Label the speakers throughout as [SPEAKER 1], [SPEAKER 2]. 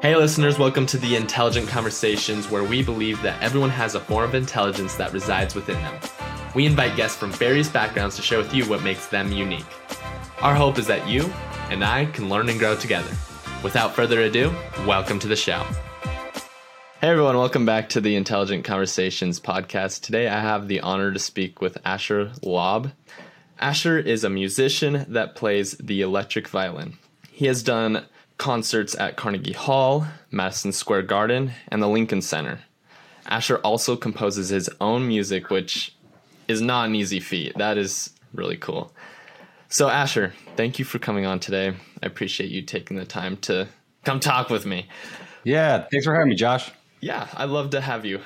[SPEAKER 1] Hey, listeners, welcome to the Intelligent Conversations, where we believe that everyone has a form of intelligence that resides within them. We invite guests from various backgrounds to share with you what makes them unique. Our hope is that you and I can learn and grow together. Without further ado, welcome to the show. Hey, everyone, welcome back to the Intelligent Conversations podcast. Today, I have the honor to speak with Asher Laub. Asher is a musician that plays the electric violin. He has done concerts at Carnegie Hall, Madison Square Garden, and the Lincoln Center. Asher also composes his own music, which is not an easy feat. That is really cool. So, Asher, thank you for coming on today. I appreciate you taking the time to come talk with me.
[SPEAKER 2] Yeah, thanks for having me, Josh.
[SPEAKER 1] Yeah, I'd love to have you.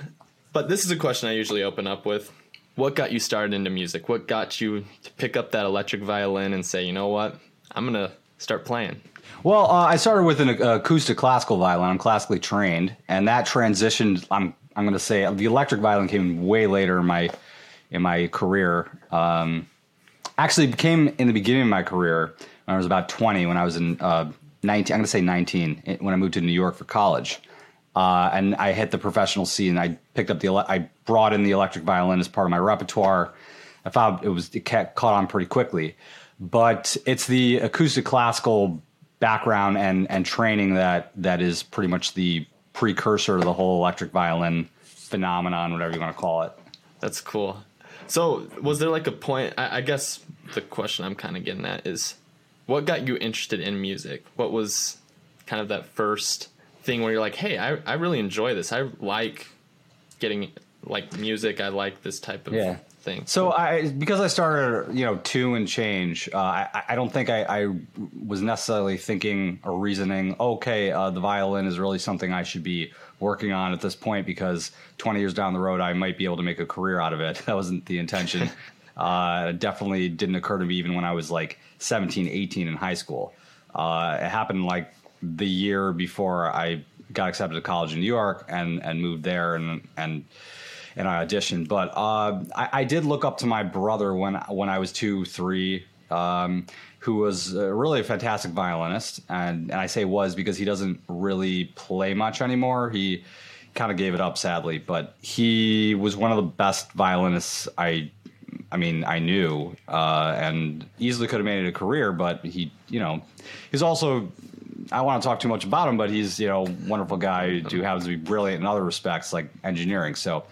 [SPEAKER 1] But this is a question I usually open up with. What got you started into music? What got you to pick up that electric violin and say, you know what, I'm going to start playing?
[SPEAKER 2] Well, uh, I started with an acoustic classical violin. I'm classically trained, and that transitioned. I'm I'm going to say the electric violin came way later in my in my career. Um, actually, became in the beginning of my career when I was about 20. When I was in uh, 19, I'm going to say 19 eh, when I moved to New York for college, uh, and I hit the professional scene. I picked up the I brought in the electric violin as part of my repertoire. I found it was it caught on pretty quickly, but it's the acoustic classical background and and training that that is pretty much the precursor to the whole electric violin phenomenon, whatever you want to call it.
[SPEAKER 1] That's cool. So, was there like a point? I, I guess the question I'm kind of getting at is, what got you interested in music? What was kind of that first thing where you're like, hey, I, I really enjoy this. I like getting like music. I like this type of
[SPEAKER 2] yeah
[SPEAKER 1] thing.
[SPEAKER 2] So I because I started you know two and change. Uh, I I don't think I, I, was necessarily thinking or reasoning. Okay, uh, the violin is really something I should be working on at this point because 20 years down the road I might be able to make a career out of it. That wasn't the intention. uh, definitely didn't occur to me even when I was like 17, 18 in high school. Uh, it happened like the year before I got accepted to college in New York and and moved there and and and I auditioned. But uh, I, I, did look up to my brother when when I was two, three, um, who was uh, really a fantastic violinist, and and I say was because he doesn't really play much anymore. He kind of gave it up sadly, but he was one of the best violinists I. I mean, I knew, uh, and easily could have made it a career, but he, you know, he's also I don't want to talk too much about him, but he's you know wonderful guy who happens to be brilliant in other respects like engineering. So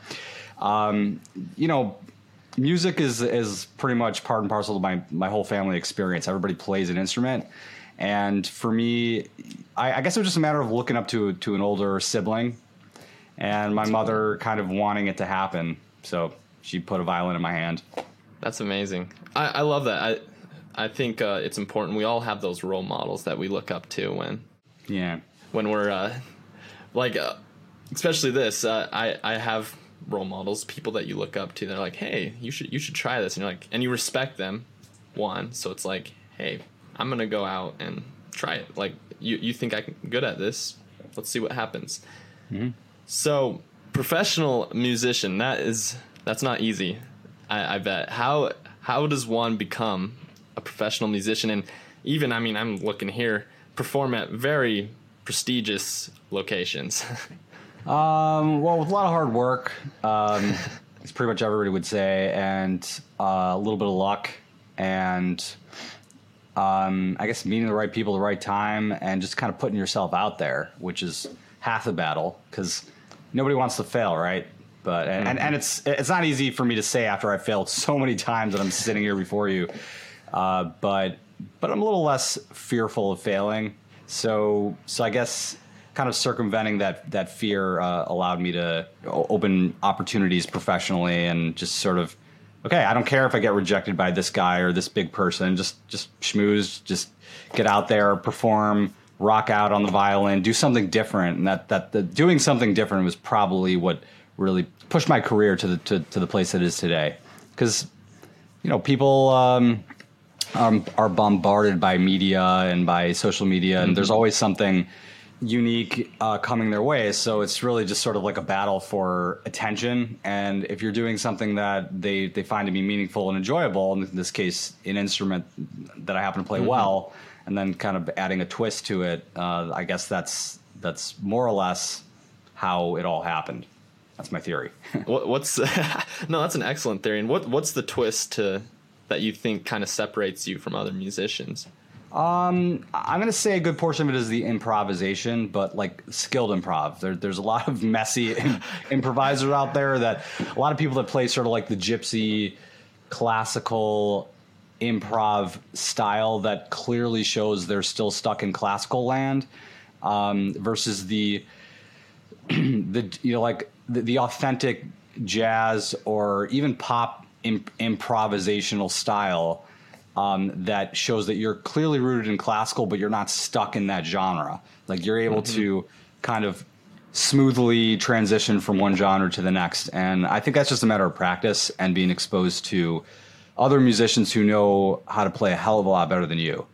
[SPEAKER 2] um, you know, music is is pretty much part and parcel to my my whole family experience. Everybody plays an instrument, and for me, I, I guess it was just a matter of looking up to to an older sibling, and my mother kind of wanting it to happen. So she put a violin in my hand.
[SPEAKER 1] That's amazing. I, I love that. I I think uh, it's important. We all have those role models that we look up to when
[SPEAKER 2] yeah
[SPEAKER 1] when we're uh, like uh, especially this. Uh, I I have role models, people that you look up to. They're like, hey, you should you should try this, and you're like, and you respect them, one. So it's like, hey, I'm gonna go out and try it. Like you you think I'm good at this? Let's see what happens. Mm-hmm. So professional musician, that is that's not easy. I, I bet. How how does one become a professional musician? And even I mean, I'm looking here, perform at very prestigious locations.
[SPEAKER 2] Um, well, with a lot of hard work, um, it's pretty much everybody would say, and uh, a little bit of luck, and um, I guess meeting the right people at the right time, and just kind of putting yourself out there, which is half the battle, because nobody wants to fail, right? But and, mm-hmm. and, and, it's it's not easy for me to say after I failed so many times that I'm sitting here before you. Uh, but but I'm a little less fearful of failing. So so I guess kind of circumventing that that fear uh, allowed me to open opportunities professionally and just sort of okay i don't care if i get rejected by this guy or this big person. Just just schmooze just get out there perform rock out on the violin do something different. And that that the, doing something different was probably what really pushed my career to the to, to the place it is today. Because you know people um, um, are bombarded by media and by social media and mm-hmm. there's always something unique uh, coming their way. So it's really just sort of like a battle for attention. And if you're doing something that they, they find to be meaningful and enjoyable, in this case, an instrument that I happen to play mm-hmm. well, and then kind of adding a twist to it, uh, I guess that's that's more or less how it all happened. That's my theory.
[SPEAKER 1] what, what's no? That's an excellent theory. And what what's the twist to that you think kind of separates you from other musicians?
[SPEAKER 2] Um, I'm gonna say a good portion of it is the improvisation, but like skilled improv. There, there's a lot of messy improvisers out there that a lot of people that play sort of like the gypsy classical improv style that clearly shows they're still stuck in classical land um, versus the the you know like the, the authentic jazz or even pop imp- improvisational style um, that shows that you're clearly rooted in classical, but you're not stuck in that genre. Like you're able mm-hmm. to kind of smoothly transition from one genre to the next. And I think that's just a matter of practice and being exposed to other musicians who know how to play a hell of a lot better than you.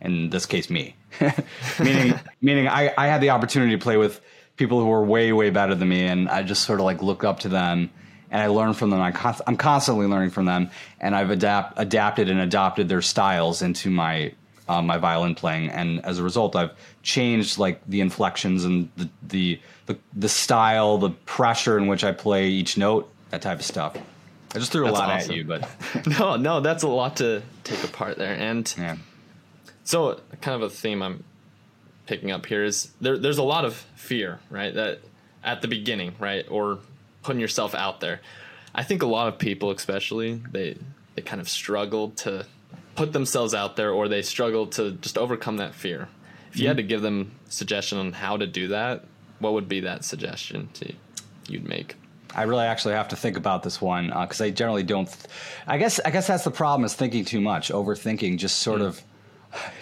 [SPEAKER 2] In this case, me. meaning, meaning I, I had the opportunity to play with people who were way, way better than me, and I just sort of like look up to them and I learn from them. I am constantly learning from them, and I've adapt, adapted and adopted their styles into my uh, my violin playing, and as a result, I've changed like the inflections and the, the the the, style, the pressure in which I play each note, that type of stuff. I just threw that's a lot awesome. at you, but
[SPEAKER 1] no, no, that's a lot to take apart there, and yeah. so kind of a theme I'm picking up here is there, there's a lot of fear, right? That at the beginning, right, or putting yourself out there. I think a lot of people, especially, they they kind of struggle to put themselves out there, or they struggle to just overcome that fear. If you mm-hmm. had to give them suggestion on how to do that, what would be that suggestion to you'd make?
[SPEAKER 2] I really actually have to think about this one because uh, I generally don't. Th- I guess I guess that's the problem is thinking too much, overthinking, just sort mm. of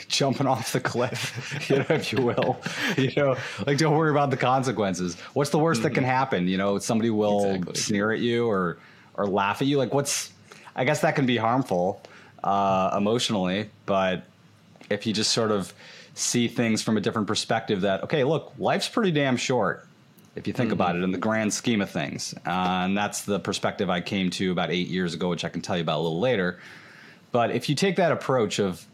[SPEAKER 2] jumping off the cliff, you know, if you will. You know, like don't worry about the consequences. What's the worst mm-hmm. that can mm-hmm. happen? You know, somebody will exactly. sneer at you or or laugh at you. Like what's I guess that can be harmful uh, emotionally, but if you just sort of see things from a different perspective that okay, look, life's pretty damn short if you think mm-hmm. about it in the grand scheme of things. Uh, and that's the perspective I came to about 8 years ago, which I can tell you about a little later. But if you take that approach of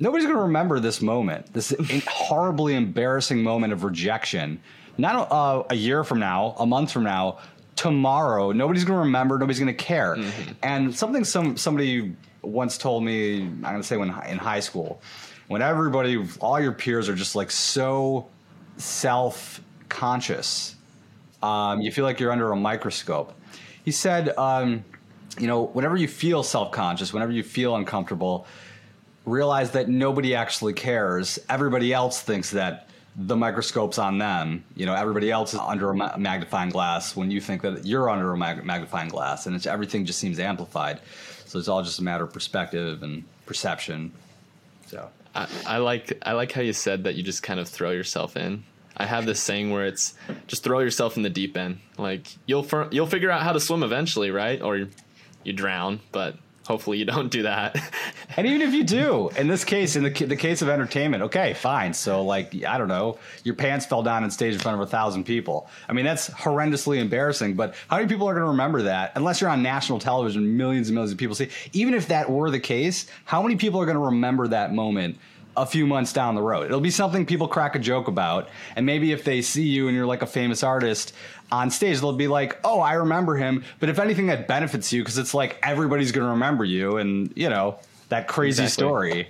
[SPEAKER 2] nobody's going to remember this moment, this horribly embarrassing moment of rejection. Not uh, a year from now, a month from now, tomorrow. Nobody's going to remember. Nobody's going to care. Mm-hmm. And something some somebody once told me, I'm going to say when in high school, when everybody, all your peers are just like so self conscious, um, you feel like you're under a microscope. He said, um, you know, whenever you feel self conscious, whenever you feel uncomfortable realize that nobody actually cares. Everybody else thinks that the microscope's on them. You know, everybody else is under a magnifying glass when you think that you're under a mag- magnifying glass, and it's everything just seems amplified. So it's all just a matter of perspective and perception. So
[SPEAKER 1] I, I like I like how you said that you just kind of throw yourself in. I have this saying where it's just throw yourself in the deep end. Like you'll you'll figure out how to swim eventually, right? Or you drown, but hopefully you don't do that.
[SPEAKER 2] and even if you do, in this case, in the, the case of entertainment, okay, fine. So like, I don't know, your pants fell down on stage in front of a thousand people. I mean, that's horrendously embarrassing, but how many people are going to remember that unless you're on national television, millions and millions of people see, even if that were the case, how many people are going to remember that moment a few months down the road. It'll be something people crack a joke about. And maybe if they see you and you're like a famous artist on stage, they'll be like, oh, I remember him. But if anything, that benefits you because it's like everybody's going to remember you. And, you know, that crazy exactly. story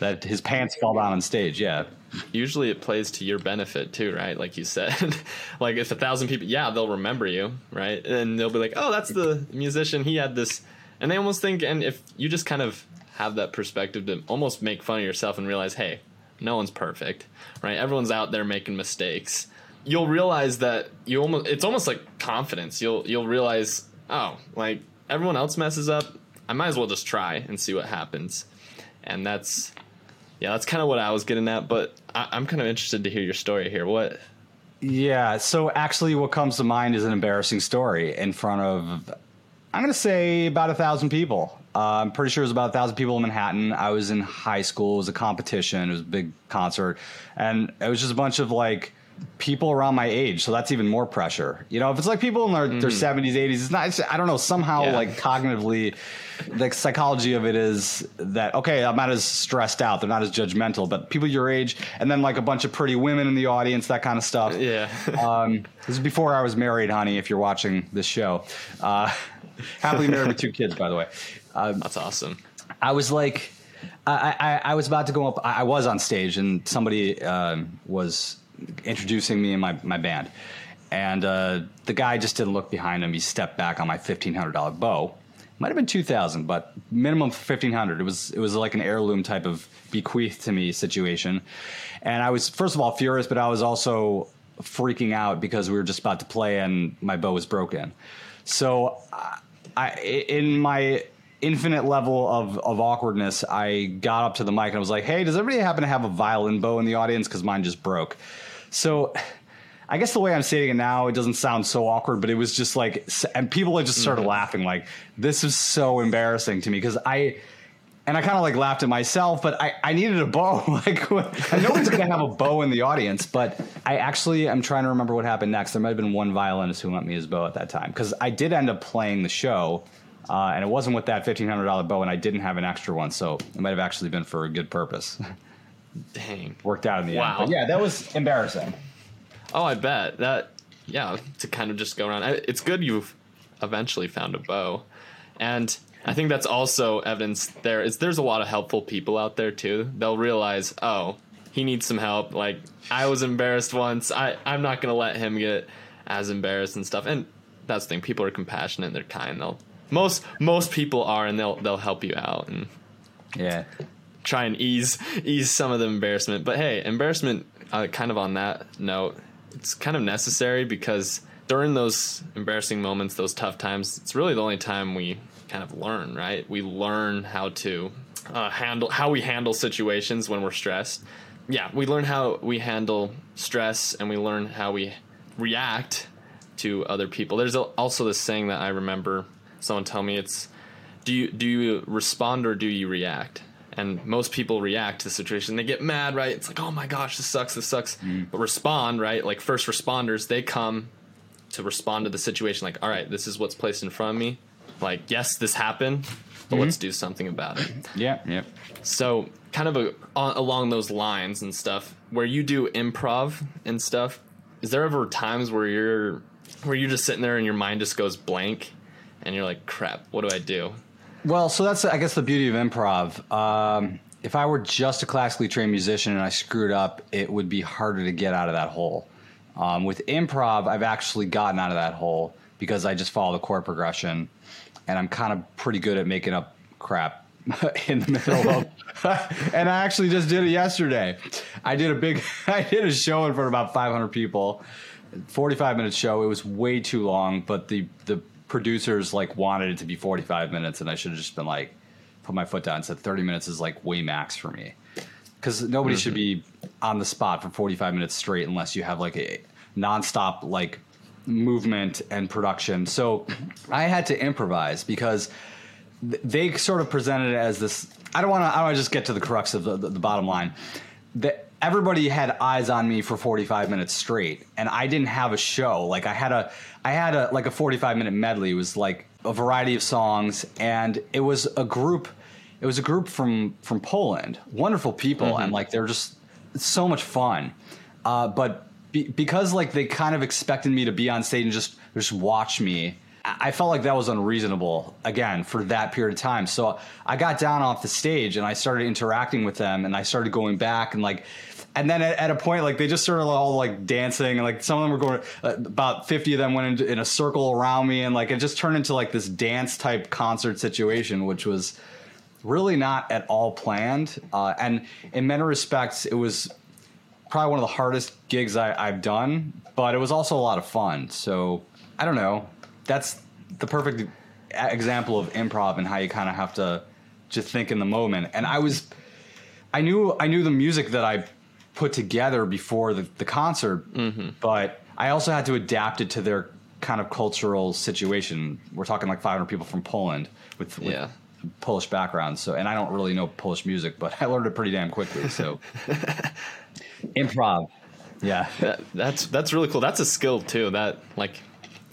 [SPEAKER 2] that his pants fell down on stage. Yeah.
[SPEAKER 1] Usually it plays to your benefit too, right? Like you said, like if a thousand people, yeah, they'll remember you, right? And they'll be like, oh, that's the musician. He had this. And they almost think, and if you just kind of have that perspective to almost make fun of yourself and realize, hey, no one's perfect, right? Everyone's out there making mistakes. You'll realize that you almost it's almost like confidence. You'll you'll realize, oh, like everyone else messes up, I might as well just try and see what happens. And that's yeah, that's kind of what I was getting at. But I, I'm kind of interested to hear your story here. What?
[SPEAKER 2] Yeah. So actually, what comes to mind is an embarrassing story in front of I'm going to say about a thousand people. Uh, I'm pretty sure it was about a thousand people in Manhattan. I was in high school. It was a competition. It was a big concert, and it was just a bunch of like people around my age, so that's even more pressure. You know, if it's like people in their, their 70s, 80s, it's not. It's, I don't know. Somehow,
[SPEAKER 1] Yeah.
[SPEAKER 2] like cognitively, the psychology of it is that okay, I'm not as stressed out. They're not as judgmental. But people your age, and then like a bunch of pretty women in the audience, that kind of stuff.
[SPEAKER 1] Yeah.
[SPEAKER 2] Um, this is before I was married, honey. If you're watching this show, uh, happily married with two kids, by the way. Um,
[SPEAKER 1] That's awesome.
[SPEAKER 2] I was like, I, I, I was about to go up. I I was on stage, and somebody um, was introducing me and my, my band. And uh, the guy just didn't look behind him. He stepped back on my fifteen hundred dollar bow. Might have been two thousand, but minimum fifteen hundred. It was it was like an heirloom type of bequeath to me situation. And I was first of all furious, but I was also freaking out because we were just about to play and my bow was broken. So I, I in my infinite level of, of awkwardness, I got up to the mic and I was like, "Hey, does everybody happen to have a violin bow in the audience? Because mine just broke." So, I guess the way I'm saying it now, it doesn't sound so awkward, but it was just like, and people had just started mm-hmm. laughing. Like, this is so embarrassing to me because I. And I kind of like laughed at myself, but I, I needed a bow. like, I know one's gonna have a bow in the audience, but I actually am trying to remember what happened next. There might have been one violinist who lent me his bow at that time because I did end up playing the show, uh, and it wasn't with that fifteen hundred dollar bow, and I didn't have an extra one, so it might have actually been for a good purpose.
[SPEAKER 1] Dang.
[SPEAKER 2] Worked out in the
[SPEAKER 1] Wow.
[SPEAKER 2] end. But yeah, that was embarrassing.
[SPEAKER 1] Oh, I bet that. Yeah, to kind of just go around. It's good you've eventually found a bow, and I think that's also evidence. There is there's a lot of helpful people out there too. They'll realize, oh, he needs some help. Like I was embarrassed once. I I'm not gonna let him get as embarrassed and stuff. And that's the thing. People are compassionate. They're kind. They'll most most people are, and they'll they'll help you out and
[SPEAKER 2] Yeah.
[SPEAKER 1] try and ease ease some of the embarrassment. But hey, embarrassment. Uh, kind of on that note, it's kind of necessary because during those embarrassing moments, those tough times, it's really the only time we kind of learn. Right? We learn how to uh, handle how we handle situations when we're stressed. Yeah, we learn how we handle stress, and we learn how we react to other people. There's also this saying that I remember someone tell me it's do you do you respond or do you react? And most people react to the situation. They get mad, right? It's like, oh my gosh, this sucks, this sucks. Mm-hmm. But respond, right? Like first responders, they come to respond to the situation. Like, all right, this is what's placed in front of me. Like, yes, this happened, but let's mm-hmm. do something about it.
[SPEAKER 2] Yeah. Yep.
[SPEAKER 1] So, kind of a, a- along those lines and stuff, where you do improv and stuff, is there ever times where you're where you're just sitting there and your mind just goes blank, and you're like, crap, what do I do?
[SPEAKER 2] Well, so that's I guess the beauty of improv. Um, if I were just a classically trained musician and I screwed up, it would be harder to get out of that hole. Um, with improv, I've actually gotten out of that hole because I just follow the chord progression, and I'm kind of pretty good at making up crap in the middle of. and I actually just did it yesterday. I did a big, I did a show in front of about 500 people, 45 minute show. It was way too long, but the the producers like wanted it to be 45 minutes, and I should have just been like, put my foot down and said 30 minutes is like way max for me because nobody should be on the spot for 45 minutes straight unless you have like a nonstop like movement and production. So I had to improvise because th- they sort of presented it as this. I don't want to. I want to just get to the crux of the, the, the bottom line. That everybody had eyes on me for 45 minutes straight, and I didn't have a show. Like I had a, I had a like a 45 minute medley. It was like a variety of songs, and it was a group. It was a group from from Poland. Wonderful people, and like they're just so much fun. Uh, but be, because like they kind of expected me to be on stage and just just watch me, I felt like that was unreasonable again for that period of time. So I got down off the stage and I started interacting with them and I started going back and like. And then at, at a point, like they just started all like dancing, and like some of them were going. Uh, about fifty of them went into, in a circle around me, and like it just turned into like this dance type concert situation, which was really not at all planned. Uh, and in many respects, it was probably one of the hardest gigs I, I've done, but it was also a lot of fun. So I don't know. That's the perfect example of improv and how you kind of have to just think in the moment. And I was, I knew, I knew the music that I put together before the, the concert, mm-hmm. but I also had to adapt it to their kind of cultural situation. We're talking like 500 people from Poland with, with
[SPEAKER 1] Yeah.
[SPEAKER 2] Polish background. So, and I don't really know Polish music, but I learned it pretty damn quickly. So, improv. Yeah.
[SPEAKER 1] That, that's that's really cool. That's a skill too. That like,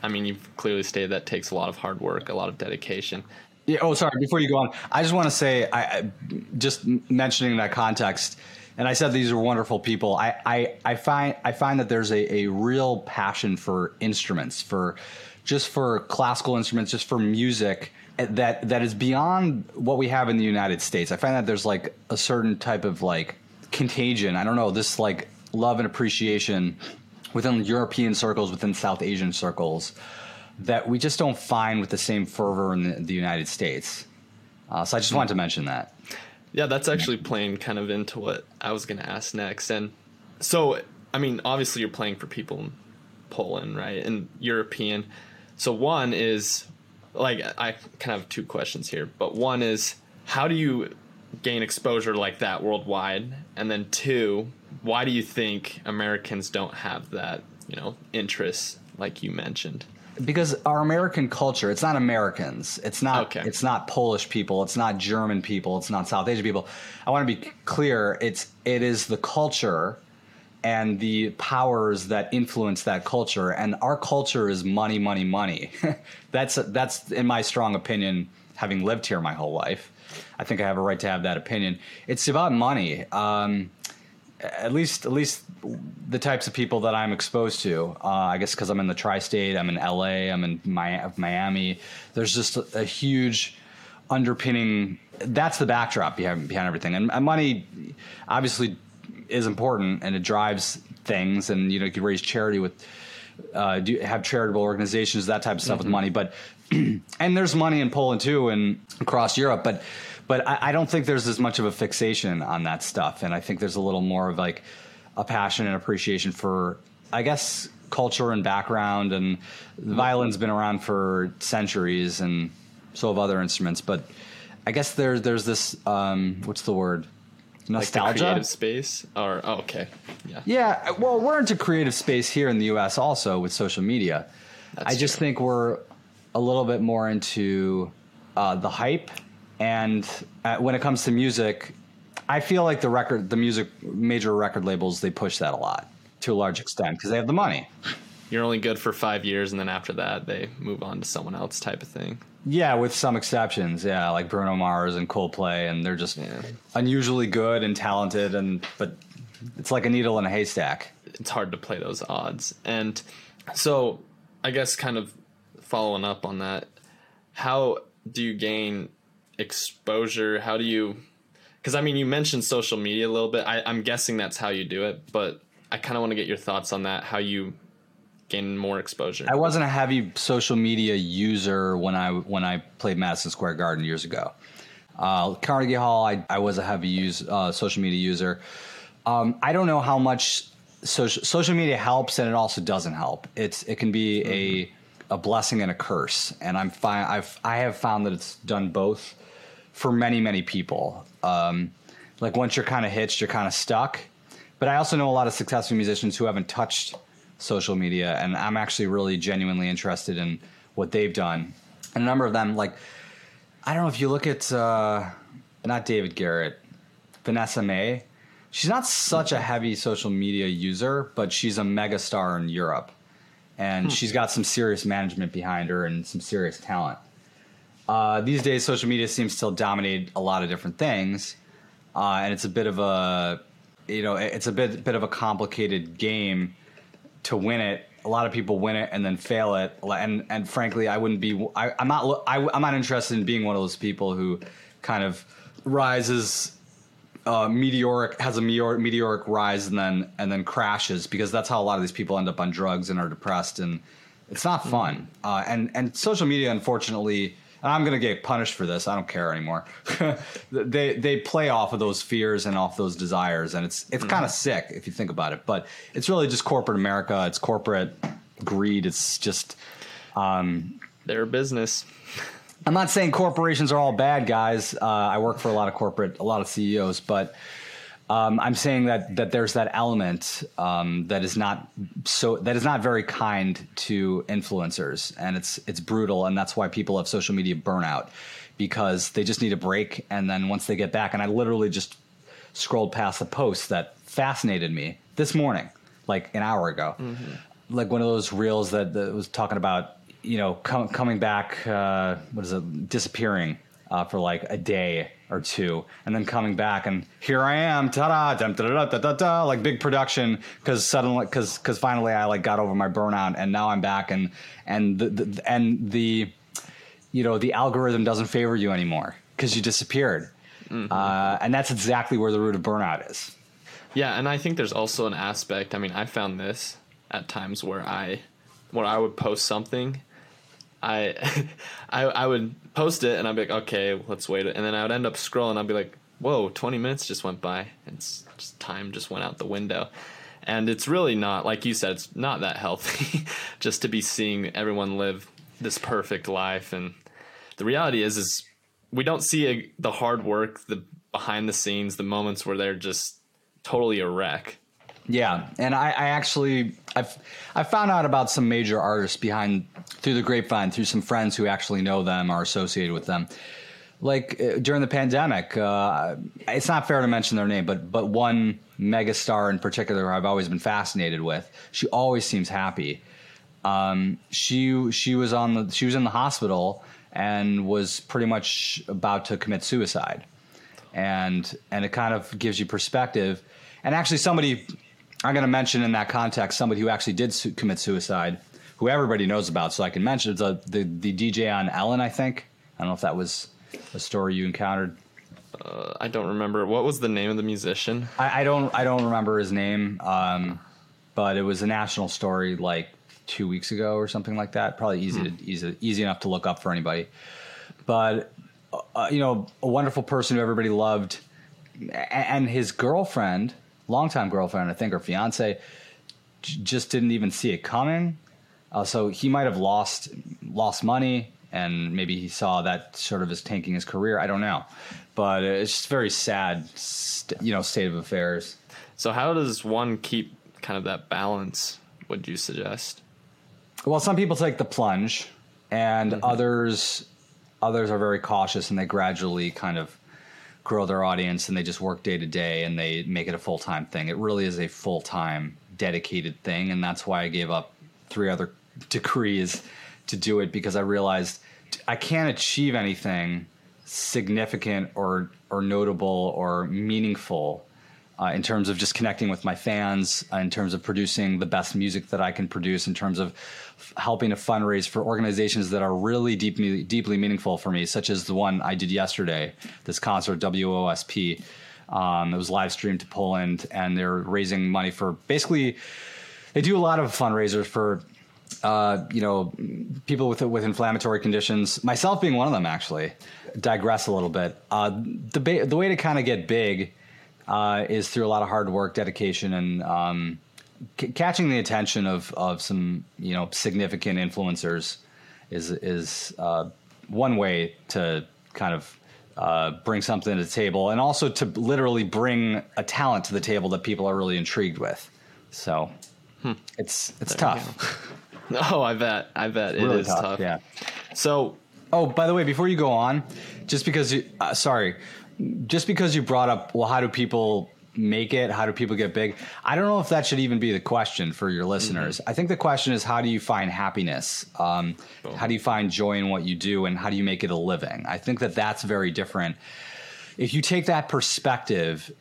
[SPEAKER 1] I mean, you've clearly stated that takes a lot of hard work, a lot of dedication.
[SPEAKER 2] Yeah. Oh, sorry. Before you go on, I just want to say, I, I just mentioning that context, and I said these are wonderful people. I, I, I find I find that there's a, a real passion for instruments, for just for classical instruments, just for music that that is beyond what we have in the United States. I find that there's like a certain type of like contagion. I don't know this like love and appreciation within European circles, within South Asian circles, that we just don't find with the same fervor in the, the United States. Uh, so I just wanted to mention that.
[SPEAKER 1] Yeah, that's actually playing kind of into what I was going to ask next. And so, I mean, obviously you're playing for people in Poland, right? And European. So one is like I kind of have two questions here, but one is how do you gain exposure like that worldwide? And then two, why do you think Americans don't have that, you know, interest like you mentioned?
[SPEAKER 2] Because our American culture, it's not Americans. It's not
[SPEAKER 1] Okay.
[SPEAKER 2] it's not Polish people, it's not German people, it's not South Asian people. I want to be clear, it's it is the culture and the powers that influence that culture and our culture is money money money. that's that's in my strong opinion having lived here my whole life. I think I have a right to have that opinion. It's about money. Um, at least at least the types of people that I'm exposed to. Uh, I guess because I'm in the tri-state, I'm in LA, I'm in Miami. There's just a, a huge underpinning. That's the backdrop behind behind everything, and, and money obviously is important and it drives things. And you know, you could raise charity with. Uh, do have charitable organizations, that type of stuff with money, but and there's money in Poland too, and across Europe, but but I, I don't think there's as much of a fixation on that stuff, and I think there's a little more of like a passion and appreciation for, I guess, culture and background, and the violin's been around for centuries, and so have other instruments, but I guess there there's this um, what's the word
[SPEAKER 1] Like
[SPEAKER 2] nostalgia.
[SPEAKER 1] creative space or oh, okay. Yeah.
[SPEAKER 2] Yeah, well, we're into creative space here in the U.S. also with social media.
[SPEAKER 1] That's
[SPEAKER 2] I just
[SPEAKER 1] true.
[SPEAKER 2] think we're a little bit more into uh, the hype, and uh, when it comes to music, I feel like the record, the music, major record labels, they push that a lot to a large extent because they have the money.
[SPEAKER 1] You're only good for five years and then after that they move on to someone else type of thing.
[SPEAKER 2] Yeah, with some exceptions. Yeah, like Bruno Mars and Coldplay, and they're just
[SPEAKER 1] Yeah.
[SPEAKER 2] unusually good and talented, and but it's like a needle in a haystack.
[SPEAKER 1] it's hard to play those odds. And so, I guess, kind of following up on that, how do you gain exposure? How do you? Because I mean, you mentioned social media a little bit. I, I'm guessing that's how you do it, but I kind of want to get your thoughts on that. How you gain more exposure?
[SPEAKER 2] I wasn't a heavy social media user when I when I played Madison Square Garden years ago. Uh, Carnegie Hall, I, I was a heavy use uh, social media user. Um, I don't know how much social social media helps, and it also doesn't help. It's it can be a a blessing and a curse, and I'm fine. I've I have found that it's done both for many many people. Um, like once you're kind of hitched, you're kind of stuck. But I also know a lot of successful musicians who haven't touched social media, and I'm actually really genuinely interested in what they've done. And a number of them, like I don't know if you look at uh, not David Garrett, Vanessa Mae. She's not such a heavy social media user, but she's a mega star in Europe, and she's got some serious management behind her and some serious talent. Uh, these days, social media seems to dominate a lot of different things, uh, and it's a bit of a, you know, it's a bit bit of a complicated game to win it. A lot of people win it and then fail it, and and frankly, I wouldn't be. I, I'm not. I, I'm not interested in being one of those people who kind of rises uh, meteoric has a meteoric, meteoric rise and then and then crashes because that's how a lot of these people end up on drugs and are depressed and it's not fun. Uh, and and social media, unfortunately, and I'm gonna get punished for this. I don't care anymore. they they play off of those fears and off those desires, and it's it's kind of sick if you think about it. But it's really just corporate America. It's corporate greed. It's just. Um,
[SPEAKER 1] They're business.
[SPEAKER 2] I'm not saying corporations are all bad guys. Uh, I work for a lot of corporate, a lot of CEOs, but um, I'm saying that that there's that element um, that is not so that is not very kind to influencers, and it's it's brutal, and that's why people have social media burnout because they just need a break, and then once they get back, and I literally just scrolled past a post that fascinated me this morning, like an hour ago, like one of those reels that, that was talking about you know com- coming back. Uh, what is it? Disappearing uh, for like a day or two, and then coming back, and here I am, ta da, da da da da like big production, because suddenly, because because finally I like got over my burnout, and now I'm back, and and the, the and the you know the algorithm doesn't favor you anymore because you disappeared, uh, and that's exactly where the root of burnout is.
[SPEAKER 1] Yeah, and I think there's also an aspect. I mean, I found this at times where I, where I would post something, I, I, I would post it and I'd be like, okay, let's wait, and then I would end up scrolling. I'd be like, whoa, 20 minutes just went by, and just time just went out the window, and it's really not like you said, it's not that healthy, just to be seeing everyone live this perfect life, and the reality is, is we don't see a, the hard work, the behind the scenes, the moments where they're just totally a wreck.
[SPEAKER 2] Yeah, and I, I actually I've I found out about some major artists behind through the grapevine through some friends who actually know them are associated with them. Like uh, during the pandemic, uh, it's not fair to mention their name, but but one megastar in particular I've always been fascinated with. She always seems happy. Um, she she was on the she was in the hospital and was pretty much about to commit suicide, and and it kind of gives you perspective. And actually, somebody I'm going to mention in that context somebody who actually did su- commit suicide, who everybody knows about, so I can mention it's the the DJ on Ellen. I think I don't know if that was a story you encountered.
[SPEAKER 1] Uh, I don't remember what was the name of the musician.
[SPEAKER 2] I, I don't I don't remember his name, um, but it was a national story like two weeks ago or something like that. Probably easy to easy easy enough to look up for anybody. But uh, you know, a wonderful person who everybody loved, and his girlfriend, longtime girlfriend, I think, or fiance, j- just didn't even see it coming. Uh, so he might have lost lost money, and maybe he saw that sort of as tanking his career. I don't know, but it's just very sad, st- you know, state of affairs.
[SPEAKER 1] So how does one keep kind of that balance? Would you suggest?
[SPEAKER 2] Well, some people take the plunge, and others others are very cautious and they gradually kind of grow their audience and they just work day to day and they make it a full time thing. It really is a full time dedicated thing, and that's why I gave up three other degrees to do it because I realized I can't achieve anything significant or or notable or meaningful uh, in terms of just connecting with my fans, uh, in terms of producing the best music that I can produce, in terms of f- helping to fundraise for organizations that are really deeply deeply meaningful for me, such as the one I did yesterday, this concert WOSP. Um, it was live streamed to Poland, and they're raising money for basically. They do a lot of fundraisers for uh, you know, people with with inflammatory conditions, myself being one of them, actually, digress a little bit. Uh, the ba- the way to kind of get big uh, is through a lot of hard work, dedication, and um, c- catching the attention of of some you know significant influencers is is uh, one way to kind of. Uh, bring something to the table, and also to literally bring a talent to the table that people are really intrigued with. So, it's it's
[SPEAKER 1] There
[SPEAKER 2] tough.
[SPEAKER 1] Oh, I bet. I bet it is
[SPEAKER 2] really
[SPEAKER 1] tough.
[SPEAKER 2] Yeah.
[SPEAKER 1] So
[SPEAKER 2] Oh, by the way, before you go on, just because you, uh, sorry, just because you brought up, well, how do people make it? How do people get big? I don't know if that should even be the question for your listeners. I think the question is, how do you find happiness? Um, how do you find joy in what you do, and how do you make it a living? I think that that's very different. If you take that perspective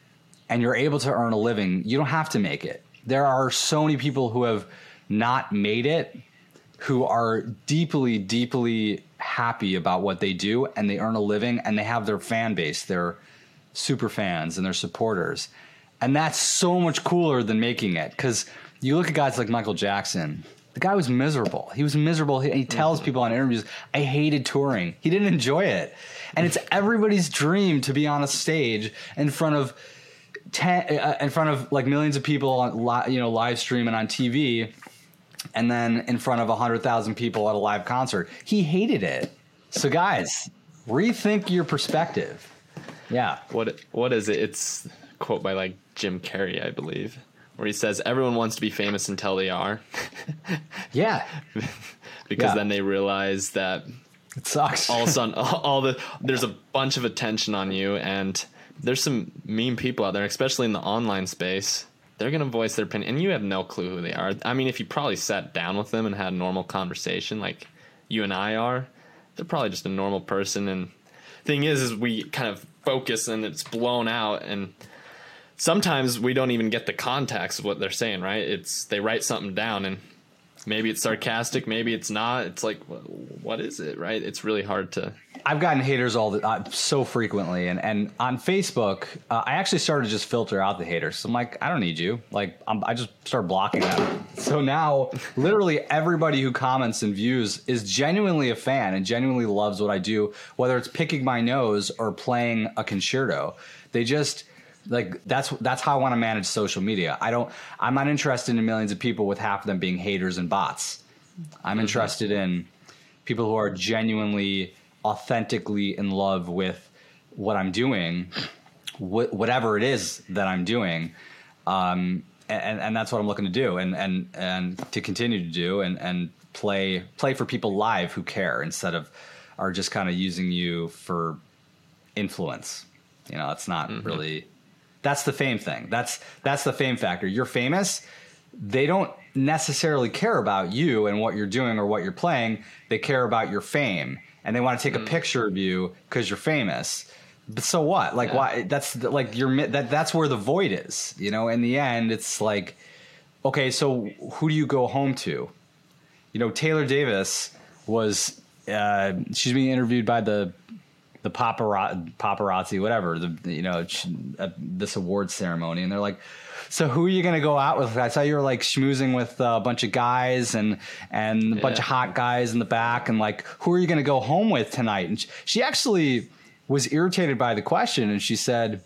[SPEAKER 2] and you're able to earn a living, you don't have to make it. There are so many people who have not made it who are deeply, deeply happy about what they do and they earn a living and they have their fan base, their super fans and their supporters. And that's so much cooler than making it because you look at guys like Michael Jackson. The guy was miserable. He was miserable. He, he tells people on interviews, I hated touring. He didn't enjoy it. And it's everybody's dream to be on a stage in front of ten, uh, in front of like millions of people on li- you know live streaming on TV and then in front of 100,000 people at a live concert. He hated it. So guys, rethink your perspective. Yeah.
[SPEAKER 1] what what is it? It's a quote by like Jim Carrey, I believe, where he says everyone wants to be famous until they are,
[SPEAKER 2] Yeah.
[SPEAKER 1] because
[SPEAKER 2] Yeah.
[SPEAKER 1] then they realize that
[SPEAKER 2] It sucks.
[SPEAKER 1] all of a sudden all, all the there's a bunch of attention on you and there's some mean people out there especially in the online space they're gonna voice their opinion, and you have no clue who they are. I mean, if you probably sat down with them and had a normal conversation, like you and I are, they're probably just a normal person. And thing is, is we kind of focus and it's blown out, and sometimes we don't even get the context of what they're saying. Right? It's they write something down and maybe it's sarcastic, maybe it's not. It's like, what is it, right? It's really hard to.
[SPEAKER 2] I've gotten haters all the uh, so frequently, and and on Facebook, uh, I actually started to just filter out the haters. So I'm like, I don't need you. Like, I'm, I just start blocking them. so now, literally everybody who comments and views is genuinely a fan and genuinely loves what I do, whether it's picking my nose or playing a concerto. They just like that's that's how I want to manage social media. I don't. I'm not interested in millions of people with half of them being haters and bots. I'm mm-hmm. interested in people who are genuinely, authentically in love with what I'm doing, wh- whatever it is that I'm doing. Um, and, and that's what I'm looking to do, and and and to continue to do, and and play play for people live who care instead of are just kind of using you for influence. You know, it's not mm-hmm. really that's the fame thing. That's that's the fame factor. You're famous. They don't necessarily care about you and what you're doing or what you're playing. They care about your fame and they want to take mm. a picture of you because you're famous. But so what? Like yeah. why? That's like you're that. That's where the void is. You know. In the end, it's like, okay, so who do you go home to? You know, Taylor Davis was. Uh, she's being interviewed by the the paparazzi, paparazzi whatever, the you know at uh, this award ceremony, and they're like, "So who are you going to go out with?" I saw you were like schmoozing with a bunch of guys and and a yeah. bunch of hot guys in the back, and like, who are you going to go home with tonight? And she actually was irritated by the question, and she said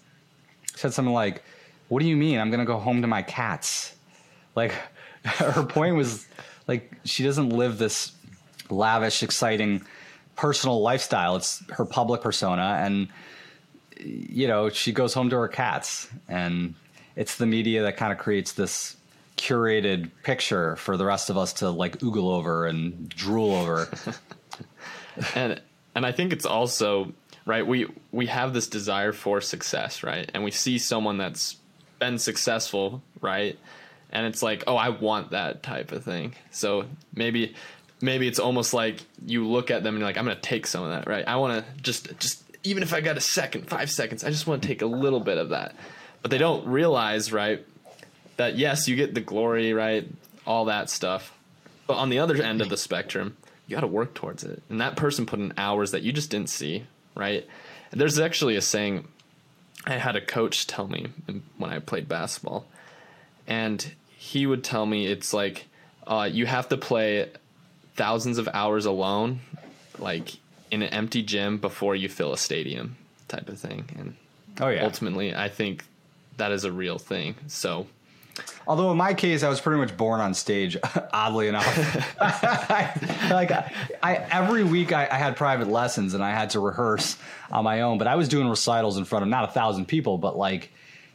[SPEAKER 2] said something like, "What do you mean? I'm going to go home to my cats?" Like her point was like she doesn't live this lavish, exciting personal lifestyle. It's her public persona, and you know she goes home to her cats, and it's the media that kind of creates this curated picture for the rest of us to like oogle over and drool over.
[SPEAKER 1] and and I think it's also right. We we have this desire for success, right? And we see someone that's been successful, right? And it's like, oh, I want that type of thing. So maybe maybe it's almost like you look at them and you're like, I'm gonna take some of that, right? I want to just just even if I got a second, five seconds, I just want to take a little bit of that. But they don't realize, right, that yes, you get the glory, right, all that stuff. But on the other end of the spectrum, you got to work towards it. And that person put in hours that you just didn't see, right? And there's actually a saying I had a coach tell me when I played basketball, and he would tell me it's like uh, you have to play thousands of hours alone, like in an empty gym before you fill a stadium type of thing. And oh yeah, ultimately, I think that is a real thing. So.
[SPEAKER 2] Although in my case, I was pretty much born on stage. Oddly enough, like I, I, every week I, I, had private lessons and I had to rehearse on my own. But I was doing recitals in front of not a thousand people, but like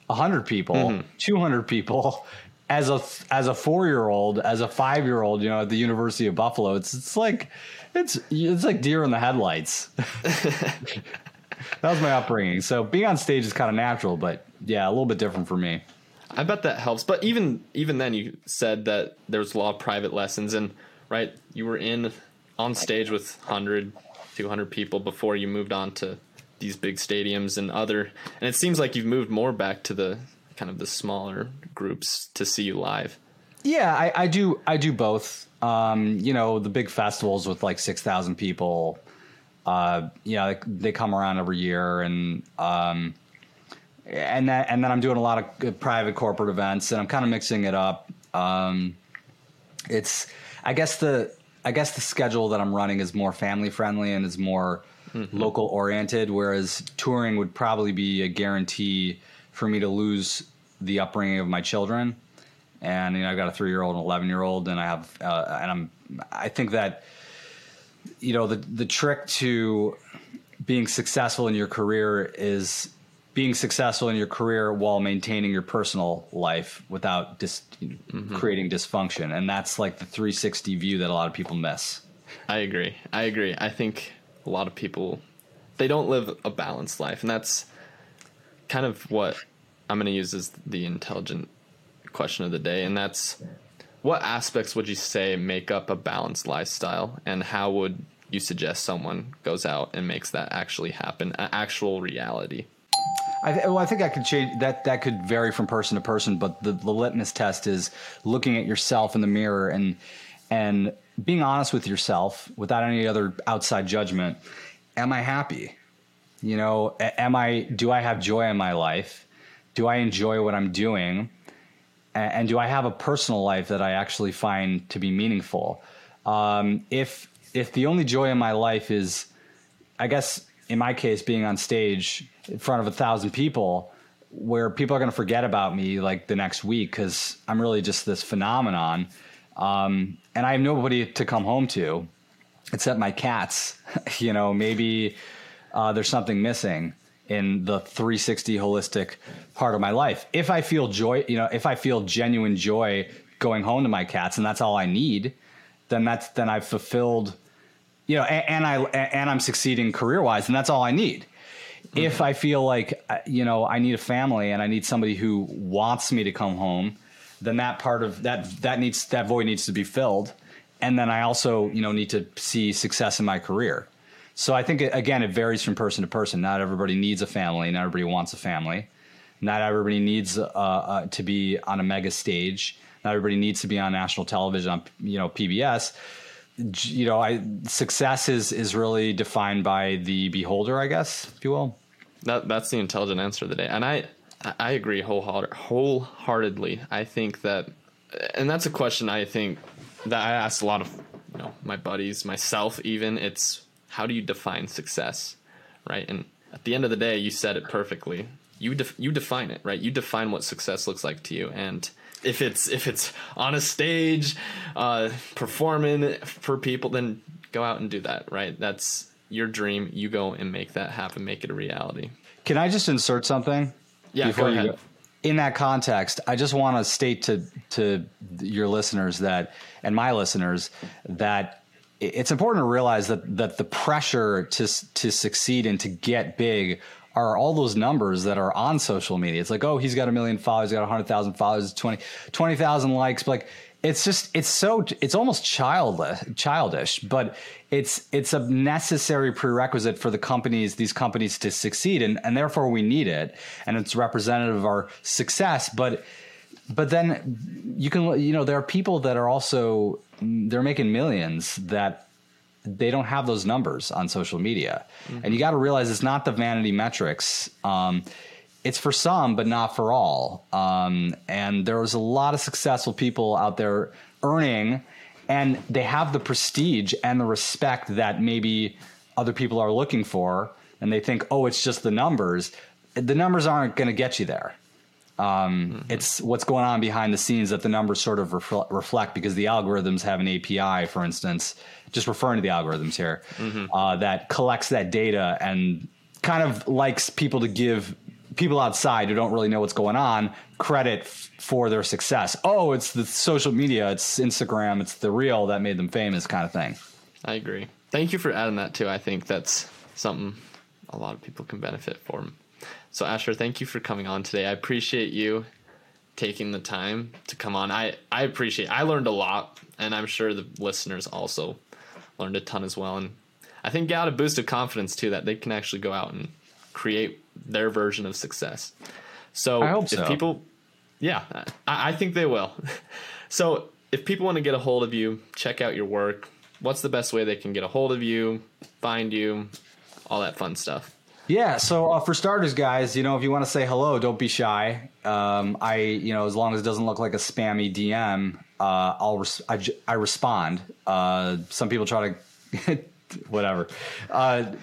[SPEAKER 2] a hundred people, mm-hmm. two hundred people, as a as a four year old, as a five year old, you know, at the University of Buffalo, it's it's like it's it's like deer in the headlights. that was my upbringing. So being on stage is kind of natural, but yeah, a little bit different for me.
[SPEAKER 1] I bet that helps. But even even then, you said that there was a lot of private lessons, and right, you were in on stage with 100, 200 people before you moved on to these big stadiums and other. And it seems like you've moved more back to the kind of the smaller groups to see you live?
[SPEAKER 2] Yeah, I, I do. I do both. Um, you know, the big festivals with like six thousand people. Uh, you know, they, they, come around every year, and um, and that, and then I'm doing a lot of private corporate events, and I'm kind of mixing it up. Um, it's, I guess the I guess the schedule that I'm running is more family friendly and is more mm-hmm. local oriented, whereas touring would probably be a guarantee for me to lose the upbringing of my children. And you know, I've got a three year old and eleven year old, and I have, uh, and I'm, I think that, you know, the the trick to being successful in your career is being successful in your career while maintaining your personal life without dis, mm-hmm. creating dysfunction, and that's like the 360 view that a lot of people miss.
[SPEAKER 1] I agree. I agree. I think a lot of people they don't live a balanced life, and that's kind of what I'm going to use as the intelligent question of the day, and that's what aspects would you say make up a balanced lifestyle, and how would you suggest someone goes out and makes that actually happen, an actual reality?
[SPEAKER 2] I, th- well, I think that could change. That that could vary from person to person, but the, the litmus test is looking at yourself in the mirror and and being honest with yourself without any other outside judgment. Am I happy? You know, am I? Do I have joy in my life? Do I enjoy what I'm doing? And, and do I have a personal life that I actually find to be meaningful? Um, if if the only joy in my life is, I guess in my case, being on stage in front of a thousand people, where people are going to forget about me like the next week because I'm really just this phenomenon, um, and I have nobody to come home to except my cats. you know, maybe uh, there's something missing in the 360 holistic part of my life. If I feel joy, you know, if I feel genuine joy going home to my cats, and that's all I need, then that's then I've fulfilled, you know, and, and I and I'm succeeding career wise, and that's all I need. Mm-hmm. If I feel like uh, you know I need a family and I need somebody who wants me to come home, then that part of that that needs that void needs to be filled, and then I also you know need to see success in my career. So I think again, it varies from person to person. Not everybody needs a family. Not everybody wants a family. Not everybody needs uh, uh, to be on a mega stage. Not everybody needs to be on national television on you know PBS. You know, I success is is really defined by the beholder, I guess, if you will.
[SPEAKER 1] That that's the intelligent answer of the day, and I I agree wholehearted, wholeheartedly. I think that, and that's a question I think that I asked a lot of you know my buddies, myself even. It's how do you define success, right? And at the end of the day, you said it perfectly. You def- you define it, right? You define what success looks like to you, and if it's if it's on a stage, uh, performing for people, then go out and do that, right? That's your dream. You go and make that happen, make it a reality.
[SPEAKER 2] Can I just insert something?
[SPEAKER 1] Yeah, go ahead. Go?
[SPEAKER 2] In that context, I just want to state to to your listeners that and my listeners that it's important to realize that that the pressure to to succeed and to get big are all those numbers that are on social media. It's like, oh, he's got a million followers, he's got 100,000 followers, 20 20,000 likes. But like it's just it's so it's almost childish childish, but it's it's a necessary prerequisite for the companies these companies to succeed and and therefore we need it and it's representative of our success, but but then you can you know there are people that are also they're making millions that they don't have those numbers on social media. Mm-hmm. and you got to realize it's not the vanity metrics. Um, it's for some but not for all. Um, and there's a lot of successful people out there earning and they have the prestige and the respect that maybe other people are looking for and they think oh it's just the numbers. The numbers aren't going to get you there um, mm-hmm. It's what's going on behind the scenes that the numbers sort of refl- reflect because the algorithms have an API, for instance, just referring to the algorithms here, mm-hmm. uh, that collects that data and kind of likes people to give people outside who don't really know what's going on credit f- for their success. Oh, it's the social media, it's Instagram, it's the reel that made them famous, kind of thing.
[SPEAKER 1] I agree. Thank you for adding that too. I think that's something a lot of people can benefit from. So Asher, thank you for coming on today. I appreciate you taking the time to come on. I I appreciate. I learned a lot, and I'm sure the listeners also learned a ton as well. And I think got a boost of confidence too that they can actually go out and create their version of success. So
[SPEAKER 2] if so.
[SPEAKER 1] people, yeah, I, I think they will. so if people want to get a hold of you, check out your work. What's the best way they can get a hold of you, find you, all that fun stuff?
[SPEAKER 2] Yeah. So uh, for starters, guys, you know, if you want to say hello, don't be shy. Um, I, you know, as long as it doesn't look like a spammy DM, uh, I'll res- I, I, respond. Uh, some people try to. whatever. Uh,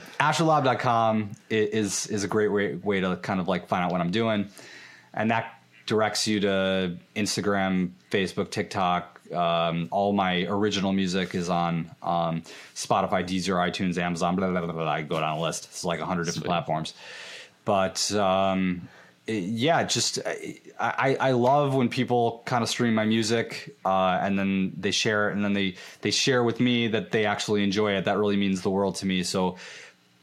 [SPEAKER 2] is is a great way, way to kind of like find out what I'm doing, and that directs you to Instagram, Facebook, TikTok, um, all my original music is on um, Spotify, Deezer, iTunes, Amazon. Blah, blah, blah, blah. I go down a list. It's like a hundred different platforms. But um, it, yeah, just I, I love when people kind of stream my music uh, and then they share it and then they they share with me that they actually enjoy it. That really means the world to me. So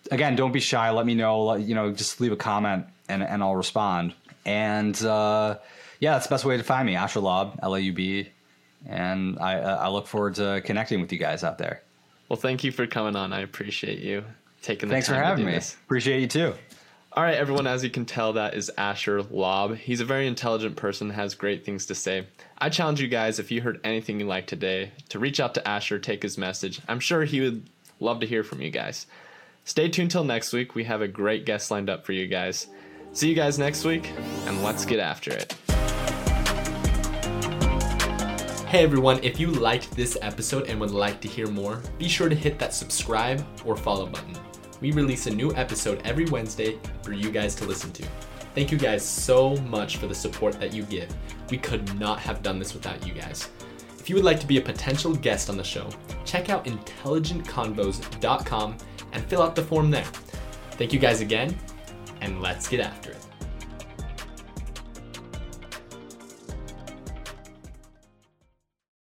[SPEAKER 2] again, don't be shy. Let me know. You know, just leave a comment and and I'll respond. And uh, yeah, that's the best way to find me. Asher Laub, L A U B, and I uh, I look forward to connecting with you guys out there.
[SPEAKER 1] Well, thank you for coming on. I appreciate you taking the
[SPEAKER 2] Thanks
[SPEAKER 1] time
[SPEAKER 2] for having me.
[SPEAKER 1] this.
[SPEAKER 2] Appreciate you too.
[SPEAKER 1] All right, everyone, as you can tell, that is Asher Laub. He's a very intelligent person, has great things to say. I challenge you guys, if you heard anything you like today, to reach out to Asher, take his message. I'm sure he would love to hear from you guys. Stay tuned till next week. We have a great guest lined up for you guys. See you guys next week, and let's get after it. Hey everyone, if you liked this episode and would like to hear more, be sure to hit that subscribe or follow button. We release a new episode every Wednesday for you guys to listen to. Thank you guys so much for the support that you give. We could not have done this without you guys. If you would like to be a potential guest on the show, check out intelligentconvos.com and fill out the form there. Thank you guys again, and let's get after it.